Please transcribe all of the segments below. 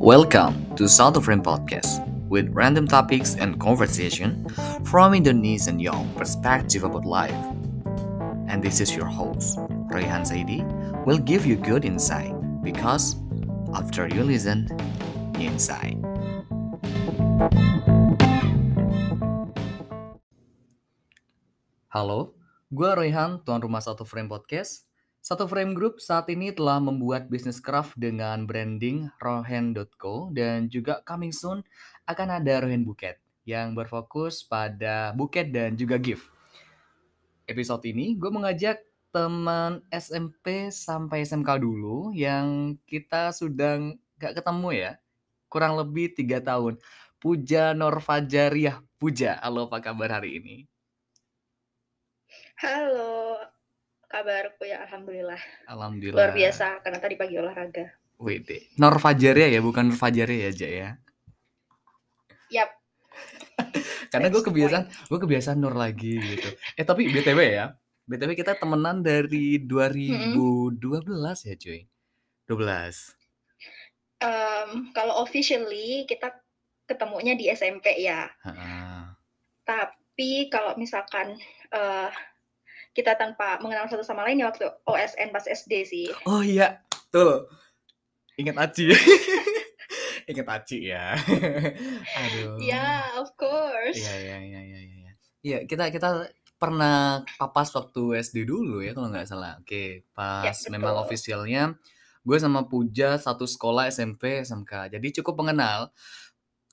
Welcome to South of Frame Podcast with random topics and conversation from Indonesian young perspective about life. And this is your host, Rayhan Saidi, will give you good insight because after you listen, you insight. Halo, gue Royhan, tuan rumah Satu Frame Podcast. Satu Frame Group saat ini telah membuat bisnis craft dengan branding rohen.co dan juga coming soon akan ada Rohen Buket yang berfokus pada buket dan juga gift. Episode ini gue mengajak teman SMP sampai SMK dulu yang kita sudah gak ketemu ya. Kurang lebih tiga tahun. Puja Norfajariah. Puja, halo apa kabar hari ini? Halo, kabarku ya alhamdulillah. Alhamdulillah. Luar biasa karena tadi pagi olahraga. Wede. Nur Fajaria ya, bukan Nur Fajaria ya, Ja ya. Yap. Karena gue kebiasaan, gue kebiasaan Nur lagi gitu. Eh tapi BTW ya, BTW kita temenan dari 2012 ya cuy. 12. Em, kalau officially kita ketemunya di SMP ya. Heeh. Tapi kalau misalkan eh, kita tanpa mengenal satu sama lain ya waktu OSN pas SD sih. Oh iya, tuh. Ingat Aci. Ingat Aci ya. Aduh. Ya, of course. Iya iya iya iya iya. Iya, kita kita pernah papas waktu SD dulu ya kalau nggak salah. Oke, pas Ya, memang betul. officialnya gue sama Puja satu sekolah SMP SMK. Jadi cukup mengenal.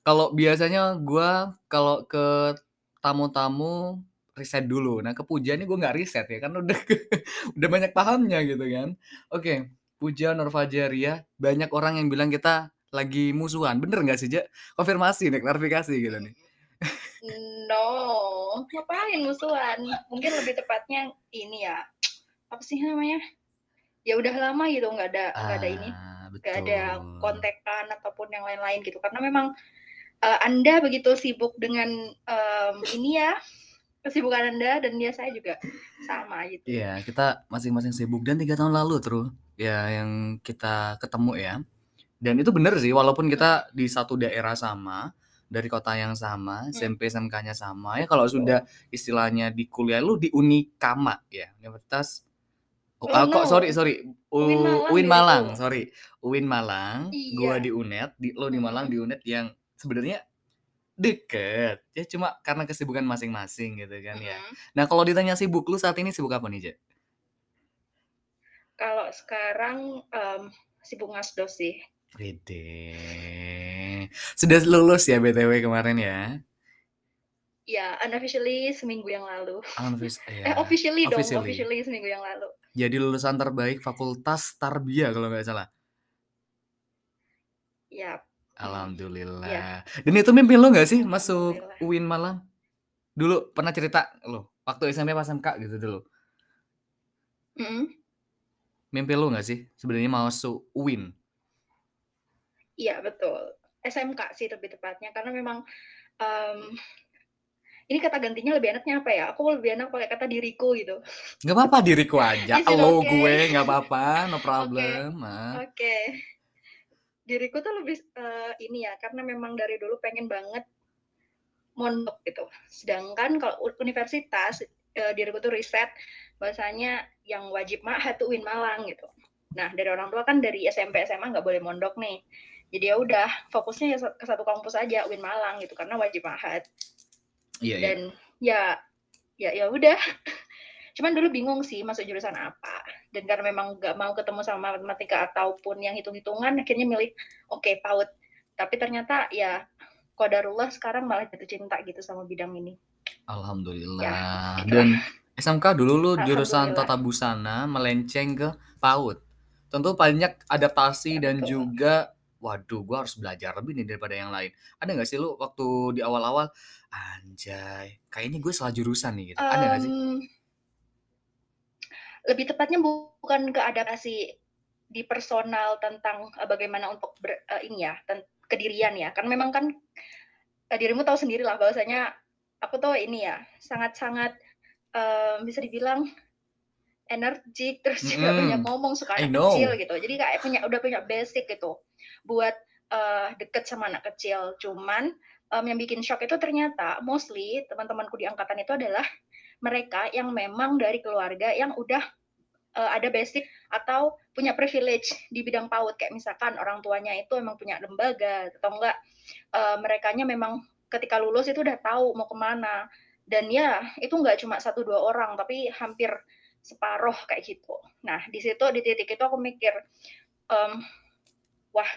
Kalau biasanya gue kalau ke tamu-tamu riset dulu. Nah, ke Puja ini gue nggak riset ya kan udah udah banyak pahamnya gitu kan. Oke, Puja Norfajaria, banyak orang yang bilang kita lagi musuhan. Bener nggak sih, Ja? Konfirmasi nih, klarifikasi gitu nih. No, ngapain musuhan? Mungkin lebih tepatnya ini ya. Apa sih namanya? Ya udah lama gitu nggak ada nggak ada ini Ah, nggak ada kontekan ataupun yang lain-lain gitu karena memang eh, anda begitu sibuk dengan em, ini ya kesibukan anda dan dia saya juga sama gitu Iya, kita masing-masing sibuk dan tiga tahun lalu terus ya yang kita ketemu ya. Dan itu bener sih, walaupun kita di satu daerah sama, dari kota yang sama, SMP SMK-nya sama, ya kalau sudah istilahnya di kuliah lu di Unikama ya, Universitas Oh, Oh, kok no. sorry sorry U- Uin Malang Uin diriku. Malang sorry Uin Malang gua Iya. di UNED di lo di Malang Mm. di UNED yang sebenarnya deket ya cuma karena kesibukan masing-masing gitu kan ya Mm-mm. nah kalau ditanya sibuk lu saat ini sibuk apa nih Ja? kalau sekarang em, sibuk ngasdos sih Wede. Sudah lulus ya BTW kemarin ya? ya unofficially seminggu yang lalu Anfis, eh ya. officially dong officially. officially seminggu yang lalu Jadi lulusan terbaik Fakultas Tarbiyah kalau nggak salah. ya Alhamdulillah. Dan itu mimpi lo nggak sih masuk. UIN Malang? Dulu pernah cerita lo waktu SMP pas MK gitu dulu. Mm-mm. Mimpi lo nggak sih sebenarnya masuk UIN? Iya betul SMK sih lebih tepatnya karena memang em, ini kata gantinya lebih enaknya apa ya? Aku lebih enak pakai kata diriku gitu. Nggak apa-apa diriku aja. Is it Lo okay? gue nggak apa-apa, no problem. ah. Oke. Diriku tuh lebih eh, ini ya karena memang dari dulu pengen banget mondok gitu. Sedangkan kalau universitas eh, diriku tuh riset bahasanya yang wajib ma'had tuh UIN Malang gitu. Nah, dari orang tua kan dari SMP SMA nggak boleh mondok nih. Jadi ya udah fokusnya ya ke satu kampus aja UIN Malang gitu karena wajib ma'had. Iya, iya. dan ya ya ya udah cuman dulu bingung sih masuk jurusan apa dan karena memang nggak mau ketemu sama matematika ataupun yang hitung-hitungan akhirnya milih oke PAUD tapi ternyata ya kodarullah sekarang malah jatuh cinta gitu sama bidang ini Alhamdulillah. itulah. Dan SMK dulu lu jurusan tata busana melenceng ke PAUD. Tentu banyak adaptasi Ya, dan betul. juga waduh gua harus belajar lebih nih daripada yang lain. Ada nggak sih lu waktu di awal-awal anjay, kayaknya gue salah jurusan nih gitu. Ada nggak sih? Lebih tepatnya bukan ke adaptasi di personal tentang eh, bagaimana untuk ber, eh, ini ya kedirian ya kan memang kan eh, dirimu tahu sendiri lah bahwasanya aku tuh ini ya sangat-sangat em, bisa dibilang energik terus juga Mm-mm. banyak ngomong suka anak kecil gitu jadi kayak punya udah punya basic gitu buat uh, deket sama anak kecil. Cuman um, yang bikin shock itu ternyata mostly teman-temanku di angkatan itu adalah mereka yang memang dari keluarga yang udah uh, ada basic atau punya privilege di bidang PAUD. Kayak misalkan orang tuanya itu memang punya lembaga atau enggak uh, merekanya memang ketika lulus itu udah tahu mau ke mana. Dan ya itu enggak cuma satu dua orang tapi hampir separuh kayak gitu. Nah di situ di titik itu aku mikir um, wah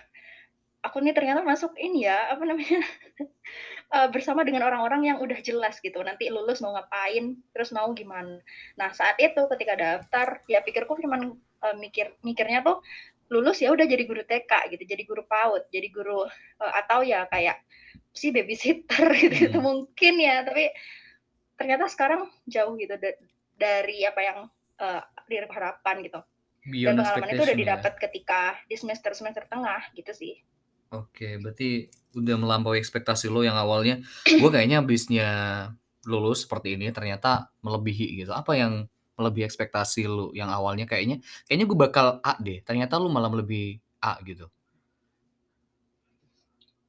aku ini ternyata masuk ini ya apa namanya uh, bersama dengan orang-orang yang udah jelas gitu nanti lulus mau ngapain terus mau gimana nah saat itu ketika daftar ya pikirku cuma uh, mikir mikirnya tuh lulus ya udah jadi guru TK gitu jadi guru PAUD jadi guru uh, atau ya kayak si babysitter gitu, hmm. mungkin ya tapi ternyata sekarang jauh gitu dari apa yang uh, diharapkan gitu Beyond dan pengalaman itu udah ya. didapat ya. ketika di semester semester tengah gitu sih Oke, berarti udah melampaui ekspektasi lo yang awalnya gue kayaknya habisnya lulus seperti ini ternyata melebihi gitu. Apa yang melebihi ekspektasi lo yang awalnya kayaknya kayaknya gue bakal A deh. Ternyata lo malah lebih A gitu.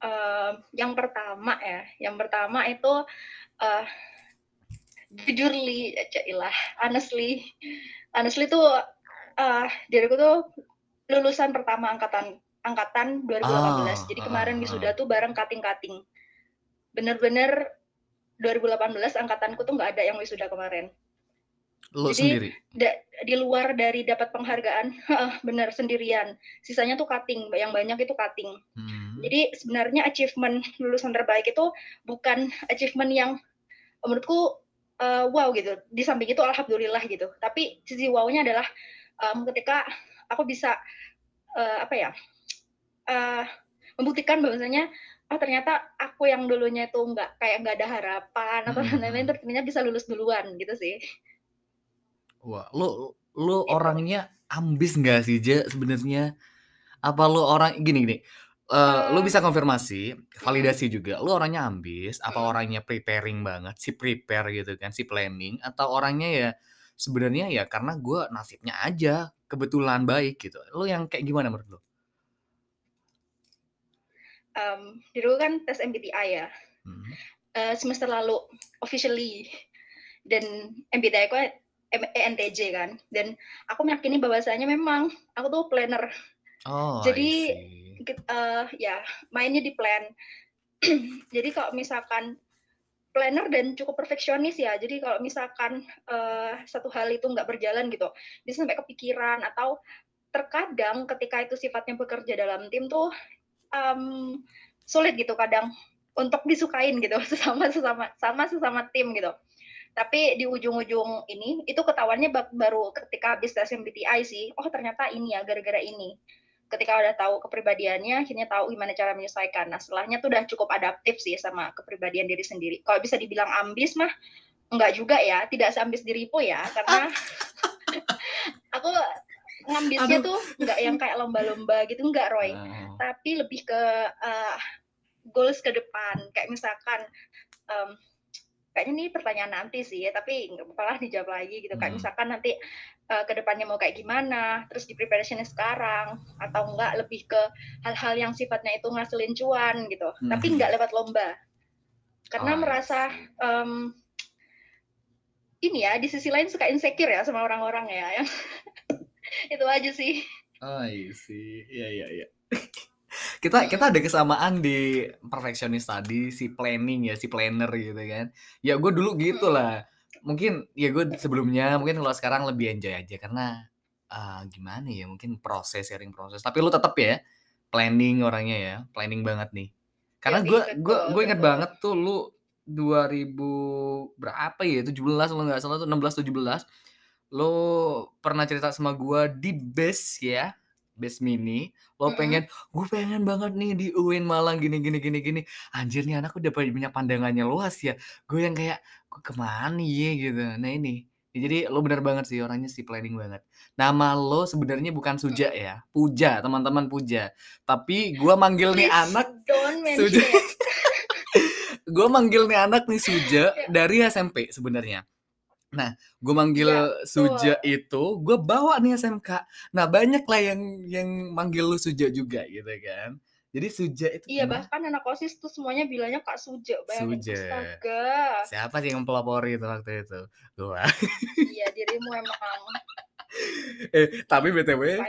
Uh, yang pertama ya, yang pertama itu uh, jujurly, ilah, honestly, honestly tuh uh, diriku tuh lulusan pertama angkatan angkatan 2018. Ah, Jadi kemarin ah, wisuda ah. tuh bareng kating-kating. Bener-bener 2018 angkatanku tuh nggak ada yang wisuda kemarin. Lo Jadi, sendiri? di luar dari dapat penghargaan, bener sendirian. Sisanya tuh cutting, yang banyak itu cutting. Hmm. Jadi sebenarnya achievement lulusan terbaik itu bukan achievement yang menurutku uh, wow gitu. Di samping itu alhamdulillah gitu. Tapi sisi wow-nya adalah um, ketika aku bisa uh, apa ya uh, membuktikan bahwasanya oh ternyata aku yang dulunya itu nggak kayak nggak ada harapan atau hmm. lain-lain ternyata bisa lulus duluan gitu sih. Wah, lu lu gitu. orangnya ambis nggak sih Je sebenarnya? Apa lu orang gini gini? Uh, uh, lu bisa konfirmasi, validasi juga. Lu orangnya ambis, apa orangnya preparing banget, si prepare gitu kan, si planning, atau orangnya ya sebenarnya ya karena gue nasibnya aja kebetulan baik gitu. Lu yang kayak gimana menurut lu? Um, dulu kan tes MBTI ya. Hmm. uh, semester lalu officially. Dan MBTI aku ENTJ kan. Dan aku meyakini bahwasanya memang aku tuh planner. Oh, jadi uh, ya mainnya di plan. Jadi kalau misalkan planner dan cukup perfeksionis ya. Jadi kalau misalkan uh, satu hal itu nggak berjalan gitu bisa sampai kepikiran atau terkadang ketika itu sifatnya bekerja dalam tim tuh um, sulit gitu kadang untuk disukain gitu sesama sesama sama sesama tim gitu. Tapi di ujung-ujung ini itu ketahuannya baru ketika habis tes MBTI sih oh ternyata ini ya gara-gara ini. Ketika udah tahu kepribadiannya akhirnya tahu gimana cara menyelesaikan nah setelahnya tuh udah cukup adaptif sih sama kepribadian diri sendiri. Kalau bisa dibilang ambis mah enggak juga ya. Tidak seambis diriku ya karena aku ngambisnya tuh nggak yang kayak lomba-lomba gitu nggak Roy. Oh. tapi lebih ke uh, goals ke depan. Kayak misalkan um, kayaknya ini pertanyaan nanti sih ya tapi nggak apa-apa dijawab lagi gitu. Hmm. kayak misalkan nanti uh, ke depannya mau kayak gimana terus di preparationnya sekarang atau enggak lebih ke hal-hal yang sifatnya itu ngasilin cuan gitu. Hmm. tapi nggak lewat lomba. Karena oh, merasa um, ini ya di sisi lain suka insecure ya sama orang-orang ya yang itu aja sih. Oh sih. Iya iya iya. Kita kita ada kesamaan di perfeksionis tadi si planning ya si planner gitu kan. Ya gue dulu gitu hmm. lah. Mungkin ya gue sebelumnya mungkin kalau sekarang lebih enjoy aja karena uh, gimana ya mungkin proses sharing proses. Tapi lu tetap ya planning orangnya ya planning banget nih. Karena gue gue gue inget banget tuh lu 2000 berapa ya 17 kalau nggak salah tuh 16 17 lo pernah cerita sama gue di base ya base mini lo pengen gue pengen banget nih di UIN Malang gini gini gini gini. Anjir nih anak udah punya pandangannya luas ya. Gue yang kayak gue ke mana ya? Gitu. Nah ini. Ya, jadi lo bener banget sih orangnya sih planning banget. Nama lo sebenarnya bukan Suja ya Puja teman-teman Puja. Tapi gue manggil nih anak Suja. gue manggil nih anak nih Suja ya. dari SMP sebenarnya Nah, gue manggil ya, Suja itu, gue bawa nih SMK. Nah, banyak lah yang yang manggil lu Suja juga gitu kan. Jadi Suja itu Iya, gimana? bahkan anak OSIS tuh semuanya bilangnya Kak Suja, bayangin. Suja. Astaga. Siapa sih yang pelopori itu waktu itu? Gua. Iya, dirimu emang Eh, tapi BTW.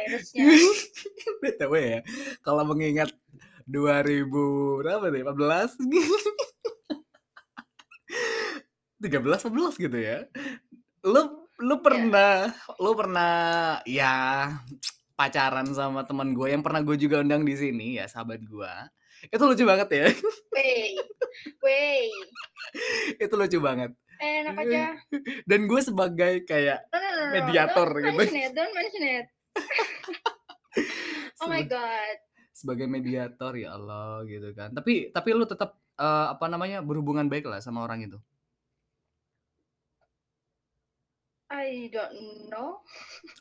BTW ya, kalau mengingat 2000 berapa nih? 14 13 14 gitu ya. Lu lu Iya. pernah lu pernah ya pacaran sama teman gue yang pernah gue juga undang di sini ya, sahabat gua. Itu lucu banget ya. Wey, wey. Itu lucu banget. Enak aja. Dan gue sebagai kayak No, no, no, no. mediator don't gitu. mention it, don't mention it. oh my god. sebagai mediator ya Allah gitu kan. Tapi tapi lu tetap eh, apa namanya berhubungan baik lah sama orang itu. I don't know.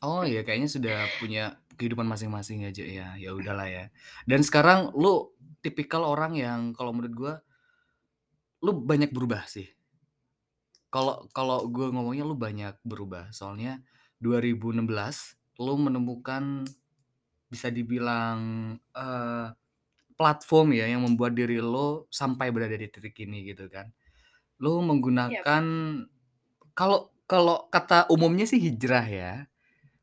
Oh iya kayaknya sudah punya kehidupan masing-masing aja ya. Ya udahlah ya. Dan sekarang lu tipikal orang yang kalau menurut gua lu banyak berubah sih. Kalau kalau gue ngomongnya lu banyak berubah. Soalnya 2016 lu menemukan bisa dibilang eh, platform ya yang membuat diri lo sampai berada di titik ini gitu kan. Lu menggunakan kalau kalau kata umumnya sih hijrah ya.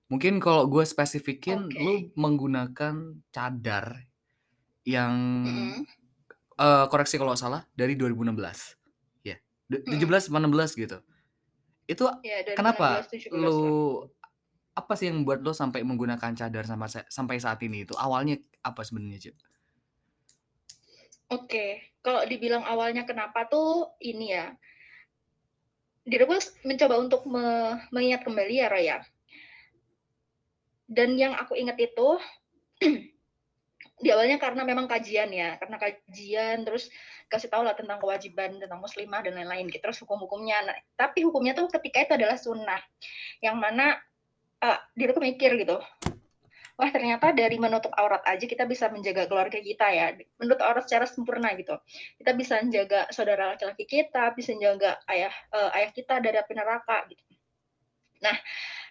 Mungkin kalau gue spesifikin Oke. lu menggunakan cadar yang Mm-mm. eh, koreksi kalau salah dari 2016. Ya. Du- Mm-mm. 17 sama 16 gitu. Itu Ya, dari kenapa 16, 17 lah. lu apa sih yang membuat lo sampai menggunakan cadar sama sa- sampai saat ini itu? Awalnya apa sebenarnya, Cuk? Oke, kalau dibilang awalnya kenapa tuh ini ya. Diriku mencoba untuk me- mengingat kembali ya, Roy ya. Dan yang aku ingat itu di awalnya karena memang kajian ya, karena kajian terus kasih tahu lah tentang kewajiban tentang muslimah dan lain-lain gitu, terus hukum-hukumnya. Nah, tapi hukumnya tuh ketika itu adalah sunnah, yang mana eh, diriku mikir gitu, wah ternyata dari menutup aurat aja kita bisa menjaga keluarga kita ya, menutup aurat secara sempurna gitu. Kita bisa menjaga saudara laki-laki kita, bisa menjaga ayah eh, ayah kita dari api neraka gitu. Nah,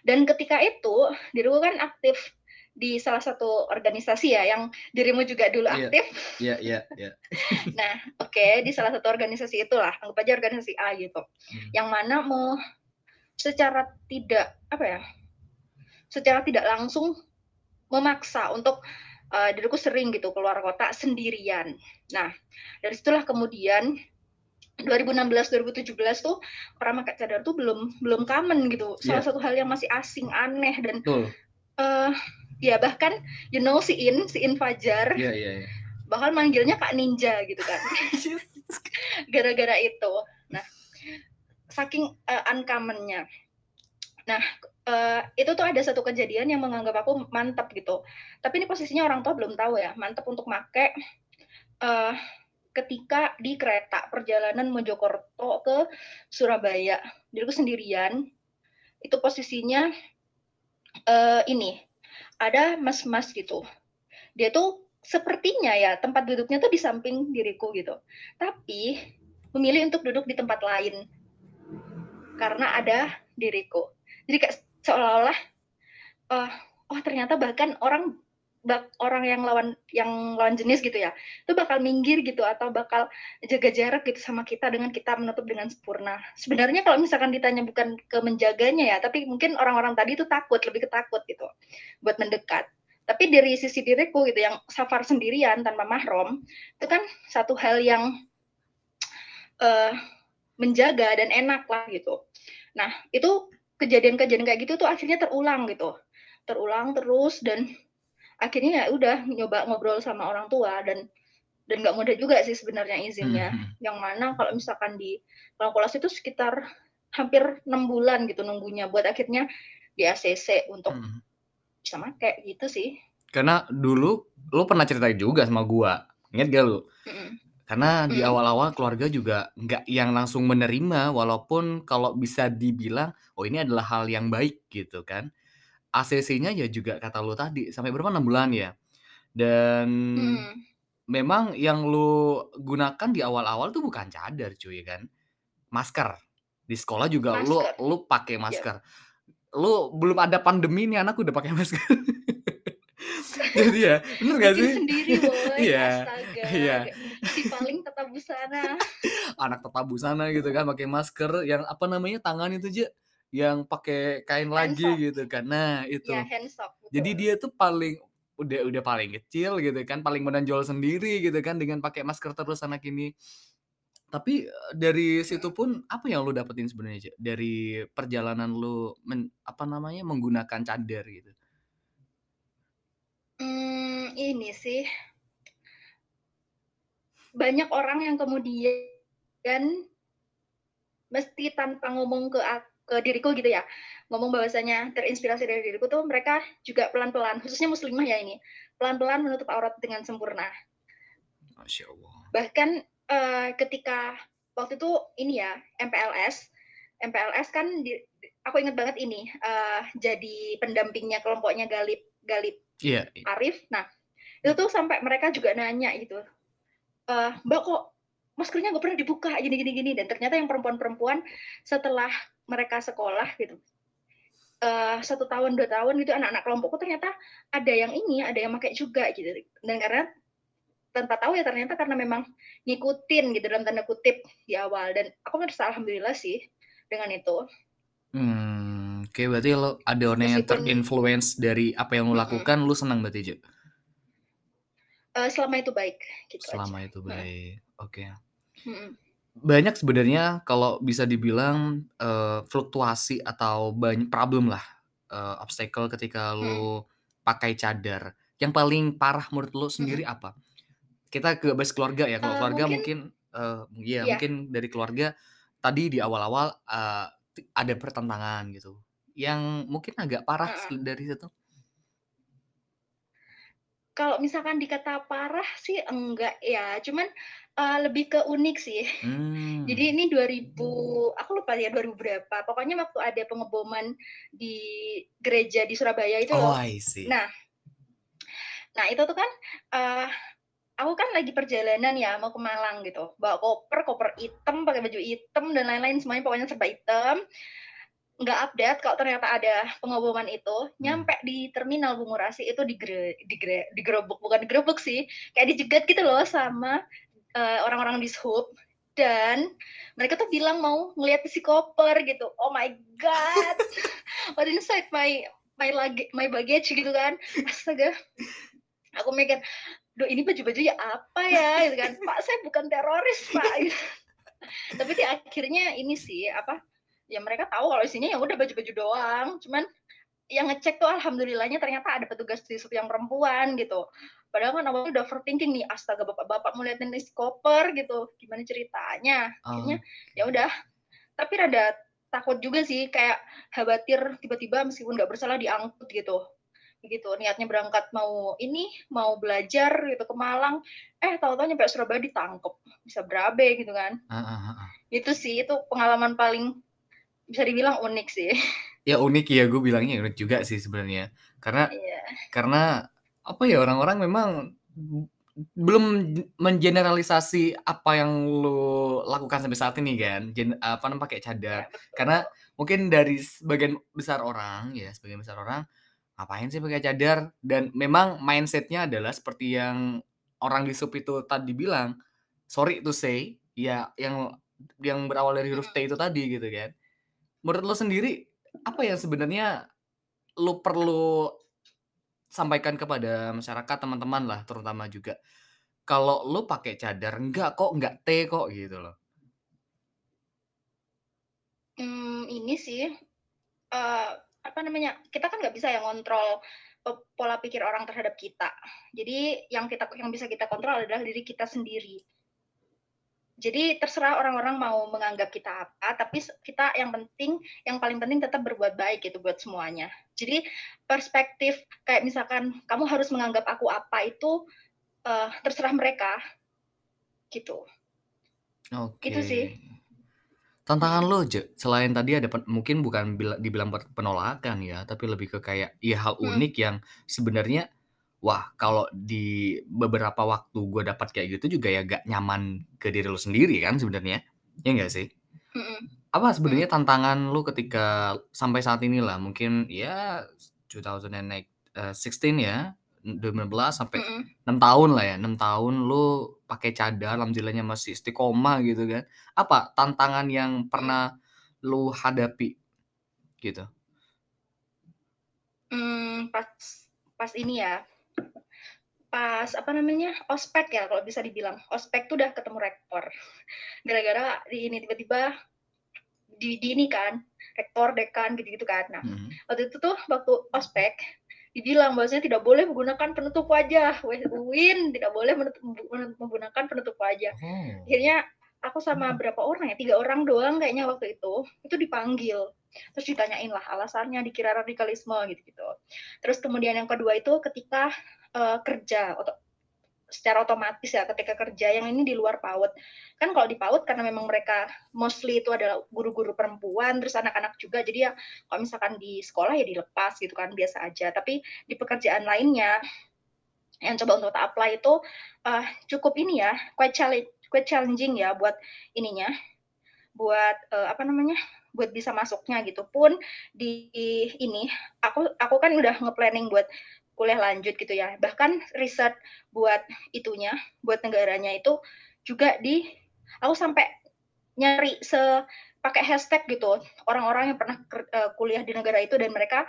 dan ketika itu diriku kan aktif di salah satu organisasi ya yang dirimu juga dulu Iya. aktif. Iya, iya, iya. Nah, oke di salah satu organisasi itulah, anggap aja organisasi A gitu. Hmm. Yang mana mau secara tidak apa ya? Secara tidak langsung memaksa untuk eh, diriku sering gitu keluar kota sendirian. Nah, dari situlah kemudian 2016 2017 tuh pakai cadar tuh belum belum common gitu. Salah Iya. satu hal yang masih asing, aneh dan Betul. eh ya bahkan you know si In, si In Fajar Iya, iya, iya. bahkan manggilnya Kak Ninja gitu kan. Gara-gara itu. Nah, saking uh, uncommonnya. Nah, eh, itu tuh ada satu kejadian yang menganggap aku mantap gitu. Tapi ini posisinya orang tua belum tahu ya, mantap untuk make eh, ketika di kereta perjalanan Mojokerto ke Surabaya. Diriku sendirian. Itu posisinya eh, ini ada mas-mas gitu. Dia tuh sepertinya ya tempat duduknya tuh di samping diriku gitu. Tapi memilih untuk duduk di tempat lain karena ada diriku. Jadi kayak seolah-olah eh, oh ternyata bahkan orang bak, orang yang lawan yang lawan jenis gitu ya itu bakal minggir gitu atau bakal jaga jarak gitu sama kita dengan kita menutup dengan sempurna. Sebenarnya kalau misalkan ditanya bukan ke menjaganya ya, tapi mungkin orang-orang tadi itu takut, lebih ketakut gitu buat mendekat. Tapi dari sisi diriku gitu yang safar sendirian tanpa mahram itu kan satu hal yang eh, menjaga dan enak lah gitu. Nah itu kejadian-kejadian kayak gitu tuh akhirnya terulang gitu, terulang terus dan akhirnya ya udah nyoba ngobrol sama orang tua dan dan nggak mudah juga sih sebenarnya izinnya. Hmm. Yang mana kalau misalkan di kalkulasi itu sekitar hampir enam bulan gitu nunggunya buat akhirnya di ACC untuk Hmm. bisa make gitu sih. Karena dulu lu pernah cerita juga sama gua. Ingat gak lu? Mm-mm. Karena di Mm-mm. awal-awal keluarga juga nggak yang langsung menerima walaupun kalau bisa dibilang oh ini adalah hal yang baik gitu kan. ACC-nya ya juga kata lu tadi sampai berapa 6 bulan ya. Dan Hmm. memang yang lu gunakan di awal-awal tuh bukan cadar cuy kan. Masker. Di sekolah juga lu Masker. lu pakai masker. Lu belum ada pandemi nih anak udah pakai masker. Jadi ya, bener gak Bikin sih? sendiri woy, Iya, astaga, iya. Si paling tata busana. Anak tata busana gitu kan, pakai masker yang apa namanya tangan itu Je, yang pakai kain lagi gitu kan. Nah itu. Handsock, Jadi betul. dia tuh paling udah udah paling kecil gitu kan, paling menonjol sendiri gitu kan dengan pakai masker terus anak ini. Tapi, eee, dari situ pun apa yang lu dapetin sebenarnya, Je? Dari perjalanan lu men apa namanya, menggunakan cadar gitu? Mmm, ini sih banyak orang yang kemudian mesti tanpa ngomong ke ke diriku gitu ya, ngomong bahwasanya terinspirasi dari diriku tuh mereka juga pelan-pelan, khususnya muslimah ya ini, pelan-pelan menutup aurat dengan sempurna. Masya Allah. Bahkan, eee, ketika waktu itu ini ya, MPLS, MPLS kan di aku inget banget ini, eee, jadi pendampingnya kelompoknya Galib Galib Iya, i Arif. Nah, itu tuh sampai mereka juga nanya gitu, eee, "Mbak, kok maskernya nggak pernah dibuka gini gini gini," dan ternyata yang perempuan-perempuan setelah mereka sekolah gitu, eee, 1 tahun, 2 tahun gitu, anak-anak kelompokku ternyata ada yang ini, ada yang make juga gitu. Dan karena tanpa tahu ya ternyata karena memang ngikutin gitu dalam tanda kutip di awal dan aku merasa alhamdulillah sih dengan itu. Mmm, oke berarti lo ada orang yang ter-influence dari apa yang lu Mhm. lakukan, lu senang berarti, Je? Eee, selama itu baik, gitu aja. Selama itu Heeh. baik, oke. Mhm. Banyak sebenarnya kalau bisa dibilang, eee, fluktuasi atau bany problem lah, eee, obstacle ketika lu pakai cadar. Yang paling parah menurut lu sendiri Mhm. apa? Kita ke base keluarga ya, kalau Eee, keluarga mungkin mungkin, eee, iya Iya. mungkin dari keluarga tadi di awal-awal, ti ada pertentangan gitu, yang mungkin agak parah sel dari situ? Kalau misalkan dikata parah sih enggak ya, cuman, eee, lebih ke unik sih. Jadi Mmm. ini 2000 aku lupa ya 2000 berapa, pokoknya waktu ada pengeboman di gereja di Surabaya itu Oh, loh. I see. Nah nah itu tuh kan, eee, aku kan lagi perjalanan ya mau ke Malang gitu, bawa koper, koper item, pakai baju item, dan lain-lain semuanya pokoknya serba item. Nggak update kalau ternyata ada pengeboman itu, Mmm. nyampe di terminal Bungurasi itu digre digre digerebek, bukan digerebek sih, kayak dijegat gitu loh sama, eee, orang-orang dishub, dan mereka tuh bilang mau ngelihat isi koper gitu. Oh my god! What inside my my lugga my baggage gitu kan. Astaga, aku mikir, "Duh ini baju-bajunya apa ya?" Gitu kan. "Pak, saya bukan teroris, Pak," gitu. Tapi di akhirnya ini sih, apa, ya mereka tahu kalau isinya ya udah baju-baju doang, cuman yang ngecek tuh alhamdulillahnya ternyata ada petugas dishub yang perempuan gitu. Padahal kan awalnya udah overthinking nih, "Astaga, bapak-bapak mau liatin isi koper gitu, gimana ceritanya?" Akhirnya ya Oke. udah, tapi rada takut juga sih, kayak khawatir tiba-tiba meskipun nggak bersalah diangkut gitu, gitu. Niatnya berangkat mau ini, mau belajar gitu ke Malang, eh tahu-tahu nyampe Surabaya ditangkep, bisa berabe gitu kan. Heeh heeh. Itu sih, itu pengalaman paling bisa dibilang unik sih. Ya unik ya, gue bilangnya unik juga sih sebenarnya. Karena Iya. karena apa ya, orang-orang memang belum mengeneralisasi apa yang lu lakukan sampai saat ini kan, gen apa namanya, pakai cadar. Karena betul. mungkin dari sebagian besar orang ya, sebagian besar orang, "Ngapain sih pakai cadar?" Dan memang mindset-nya adalah seperti yang orang dishub itu tadi bilang, sorry to say, ya yang yang berawal dari huruf T itu tadi gitu kan. Menurut lu sendiri, apa yang sebenarnya lu perlu sampaikan kepada masyarakat, teman-teman lah terutama juga, kalau lu pakai cadar, "Enggak kok, nggak T kok," gitu loh? Mmm, ini sih, eee, apa namanya, kita kan nggak bisa ya ngontrol pola pikir orang terhadap kita. Jadi yang kita yang bisa kita kontrol adalah diri kita sendiri. Jadi terserah orang-orang mau menganggap kita apa, tapi kita yang penting yang paling penting tetap berbuat baik gitu buat semuanya. Jadi perspektif kayak misalkan, "Kamu harus menganggap aku apa," itu, eee, terserah mereka. Gitu. Itu sih. Oke. Tantangan lu, Je, selain tadi ada pen mungkin bukan bila dibilang penolakan ya, tapi lebih ke kayak, ya hal Mhm. unik yang sebenarnya, wah kalau di beberapa waktu gue dapat kayak gitu juga ya nggak nyaman ke diri lu sendiri kan sebenarnya, ya nggak sih? Apa sebenarnya tantangan lu ketika sampai saat inilah mungkin ya 2008, eee, 16 ya, 2015 sampai Mhm. 6 tahun lah ya, 6 tahun lu pakai cadar, alhamdulillahnya masih istiqomah gitu kan. Apa tantangan yang pernah lu hadapi gitu? Mmm, pas pas ini ya, pas apa namanya, ospek ya kalau bisa dibilang. Ospek tuh udah ketemu rektor. Gara-gara di ini tiba-tiba di di ini kan, rektor, dekan gitu-gitu kan. Nah, Mhm. waktu itu tuh waktu ospek dibilang bahwasanya tidak boleh menggunakan penutup wajah. Weh UIN tidak boleh menutup menggu menggunakan penutup wajah. Oh. Akhirnya aku sama berapa orang ya, 3 orang doang kayaknya waktu itu, itu dipanggil. Terus ditanyain lah alasannya, dikira radikalisme gitu-gitu. Terus kemudian yang kedua itu ketika, eee, kerja oto secara otomatis ya ketika kerja yang ini di luar PAUD. Kan kalau di PAUD karena memang mereka mostly itu adalah guru-guru perempuan, terus anak-anak juga, jadi ya kalau misalkan di sekolah ya dilepas gitu kan, biasa aja. Tapi di pekerjaan lainnya, yang coba untuk apply itu, eee, cukup ini ya, quite challenge quite challenging ya buat ininya, buat, eee, apa namanya, buat bisa masuknya gitu. Pun di ini, aku aku kan udah nge-planning buat kuliah lanjut gitu ya, bahkan riset buat itunya, buat negaranya itu juga di aku sampai nyari se pakai hashtag gitu, orang-orang yang pernah eee, kuliah di negara itu dan mereka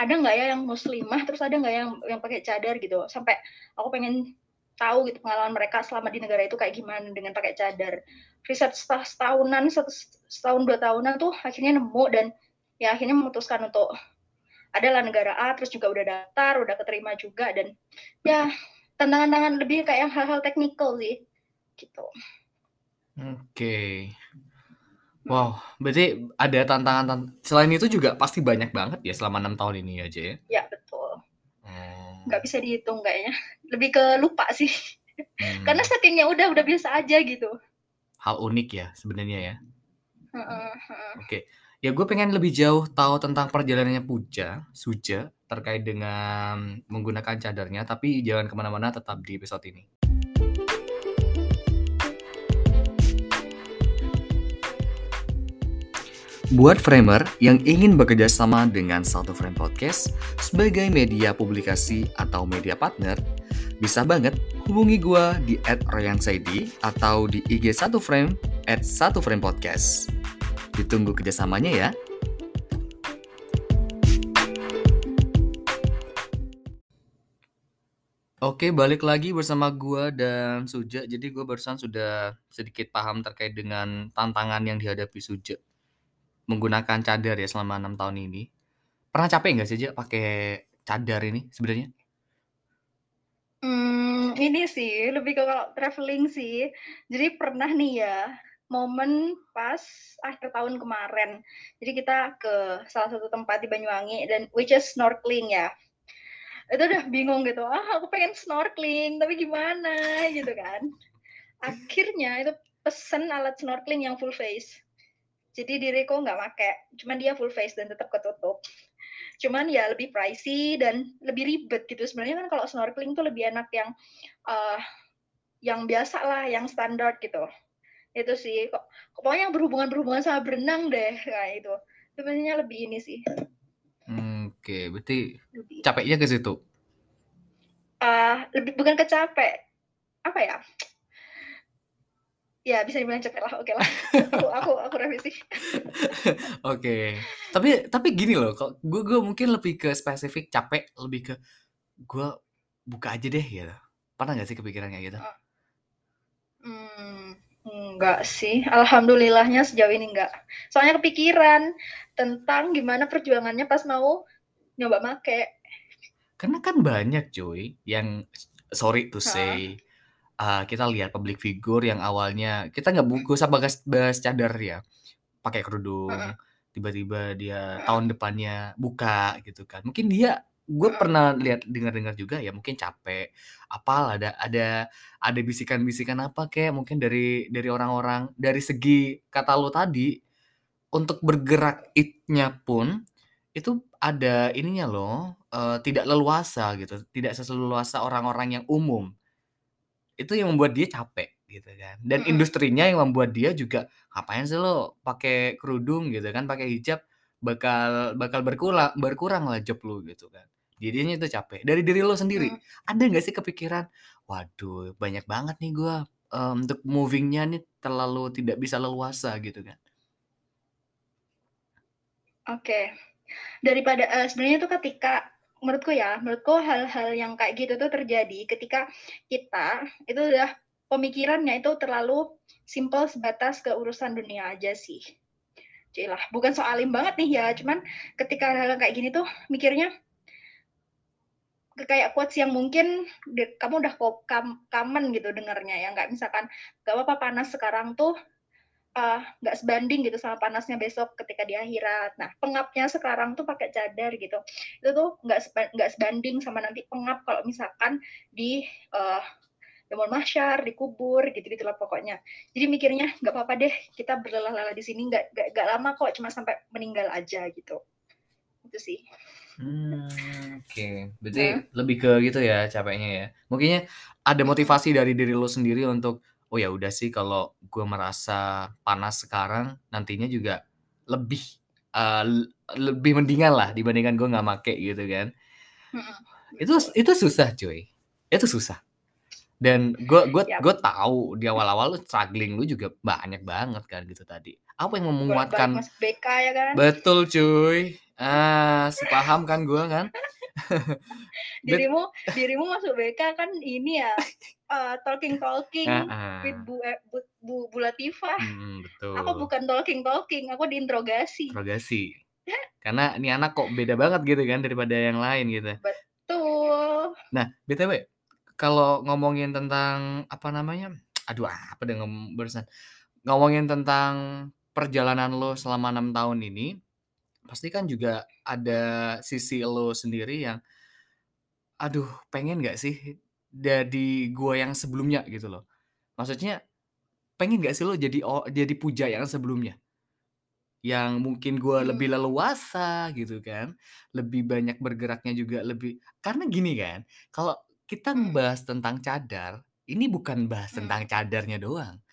ada nggak ya yang muslimah, terus ada nggak yang yang pakai cadar gitu. Sampai aku pengen tahu gitu pengalaman mereka selama di negara itu kayak gimana dengan pakai cadar. Riset seta setahunan, set setahun 2 tahunan tuh akhirnya nemu dan ya akhirnya memutuskan untuk adalah negara A, terus juga udah daftar, udah keterima juga dan ya tantangan-tantangan lebih kayak yang hal-hal teknikal sih, gitu. Oke. Mhm. Wow, berarti ada tantangan tan selain itu juga pasti banyak banget ya selama 6 tahun ini aja ya? Ya, betul. Oh. Nggak bisa dihitung kayaknya, lebih ke lupa sih. Karena Mmm. saking ya udah udah biasa aja gitu. Hal unik ya sebenarnya ya? Heeh heeh. Oke. Ya gue pengen lebih jauh tahu tentang perjalanannya Puja Suja terkait dengan menggunakan cadarnya, tapi jangan ke mana-mana, tetap di episode ini. Buat framer yang ingin bekerja sama dengan Satu Frame Podcast sebagai media publikasi atau media partner, bisa banget hubungi gue di @royansaidi atau di IG Satu Frame @satuframepodcast. Ditunggu kerjasamanya ya. Oke, balik lagi bersama gua dan Suja. Jadi gue barusan sudah sedikit paham terkait dengan tantangan yang dihadapi Suja menggunakan cadar ya selama 6 tahun ini. Pernah capek nggak sih, Ja, pakai cadar ini sebenarnya? Mmm, ini sih, lebih ke kalau traveling sih. Jadi pernah nih ya, momen pas akhir tahun kemarin. Jadi kita ke salah satu tempat di Banyuwangi dan which is snorkeling ya. Itu udah bingung gitu, "Ah, aku pengen snorkeling, tapi gimana?" Gitu kan. Akhirnya itu pesen alat snorkeling yang full face. Jadi diriku nggak make, cuman dia full face dan tetap ketutup. Cuman ya lebih pricey dan lebih ribet gitu. Sebenarnya kan kalau snorkeling tuh lebih enak yang, eee, yang biasalah, yang standar gitu. Itu sih, kok pokoknya yang berhubungan-berhubungan sama berenang deh, kayak itu. Sebenarnya lebih ini sih. Oke, berarti Lebih capeknya ke situ? Eee, lebih bukan ke capek, apa ya, ya bisa dibilang capek lah, okelah. Aku aku aku revisi. Oke. Tapi tapi gini loh, kok gue gue mungkin lebih ke spesifik capek, lebih ke gue buka aja deh gitu. Pernah nggak sih kepikiran kayak gitu? Heeh. Mmm, enggak sih, alhamdulillahnya sejauh ini enggak. Soalnya kepikiran tentang gimana perjuangannya pas mau nyoba make. Karena kan banyak cuy yang sorry to say, eee, kita lihat public figure yang awalnya kita nggak bu nggak usah bahas bahas cadar ya, pakai kerudung, tiba-tiba dia tahun depannya buka gitu kan. Mungkin dia gue pernah lihat dengar-dengar juga ya mungkin capek, apalah ada ada ada bisikan-bisikan apa kek mungkin dari dari orang-orang dari segi kata lu tadi, untuk bergerak it-nya pun, itu ada ininya loh, eee, tidak leluasa gitu, tidak seleluasa orang-orang yang umum. Itu yang membuat dia capek gitu kan. Dan Mhm. industrinya yang membuat dia juga, "Ngapain sih lo pakai kerudung gitu kan, pakai hijab, bakal bakal berkula berkuranglah job lu," gitu kan. Jadinya itu capek. Dari diri lo sendiri, Mhm. ada nggak sih kepikiran, "Waduh banyak banget nih gue, mmm, untuk moving-nya nih terlalu tidak bisa leluasa," gitu kan? Oke. Daripada eee, sebenarnya tuh ketika menurutku ya, menurutku hal-hal yang kayak gitu tuh terjadi ketika kita itu udah pemikirannya itu terlalu simpel sebatas ke urusan dunia aja sih. Cilah, bukan so alim banget nih ya, cuman ketika hal-hal kayak gini tuh mikirnya kayak quotes yang mungkin de kamu udah common gitu dengernya ya, nggak misalkan, "Nggak apa-apa panas sekarang tuh, eee, nggak sebanding gitu sama panasnya besok ketika di akhirat." Nah, pengapnya sekarang tuh pakai cadar gitu, itu tuh nggak nggak sebanding sama nanti pengap kalau misalkan di, eee, yaumul mahsyar, dikubur, gitu-gitulah pokoknya. Jadi mikirnya, "Nggak apa-apa deh kita berlelah-lelah di sini, nggak nggak lama kok, cuma sampai meninggal aja," gitu. Itu sih. Mmm, oke. Berarti Heeh. lebih ke gitu ya capeknya ya. Mungkinnya ada motivasi dari diri lo sendiri untuk, "Oh ya udah sih kalau gue merasa panas sekarang, nantinya juga lebih, l lebih mendingan lah dibandingkan gue nggak make," gitu kan. Mhm, Itu itu susah cuy, itu susah. Dan gue gue Yap. gue tahu di awal-awal lu struggling lu juga banyak banget kan gitu tadi. Apa yang menguatkan masuk BK ya kan? betul cuy, ah, sepaham kan gue kan. Dirimu dirimu masuk BK kan ini ya, eee, talking-talking with Heeh. Bu e but Bu Bu Latifah. Mhm, Aku betul. bukan talking-talking, aku diinterogasi. Interogasi. Karena, "Nih anak kok beda banget," gitu kan, "daripada yang lain," gitu. Betul. Nah, BTW, kalau ngomongin tentang apa namanya, aduh apa deh ngom barusan, ngomongin tentang perjalanan lo selama 6 tahun ini, pasti kan juga ada sisi lo sendiri yang aduh pengen nggak sih jadi gue yang sebelumnya gitu loh. Maksudnya pengen nggak sih lo jadi o jadi Puja yang sebelumnya? Yang mungkin gue lebih Mmm. leluasa gitu kan, lebih banyak bergeraknya juga lebih karena gini kan, kalau kita Mhm. ngebahas tentang cadar, ini bukan bahas Mhm. tentang cadarnya doang,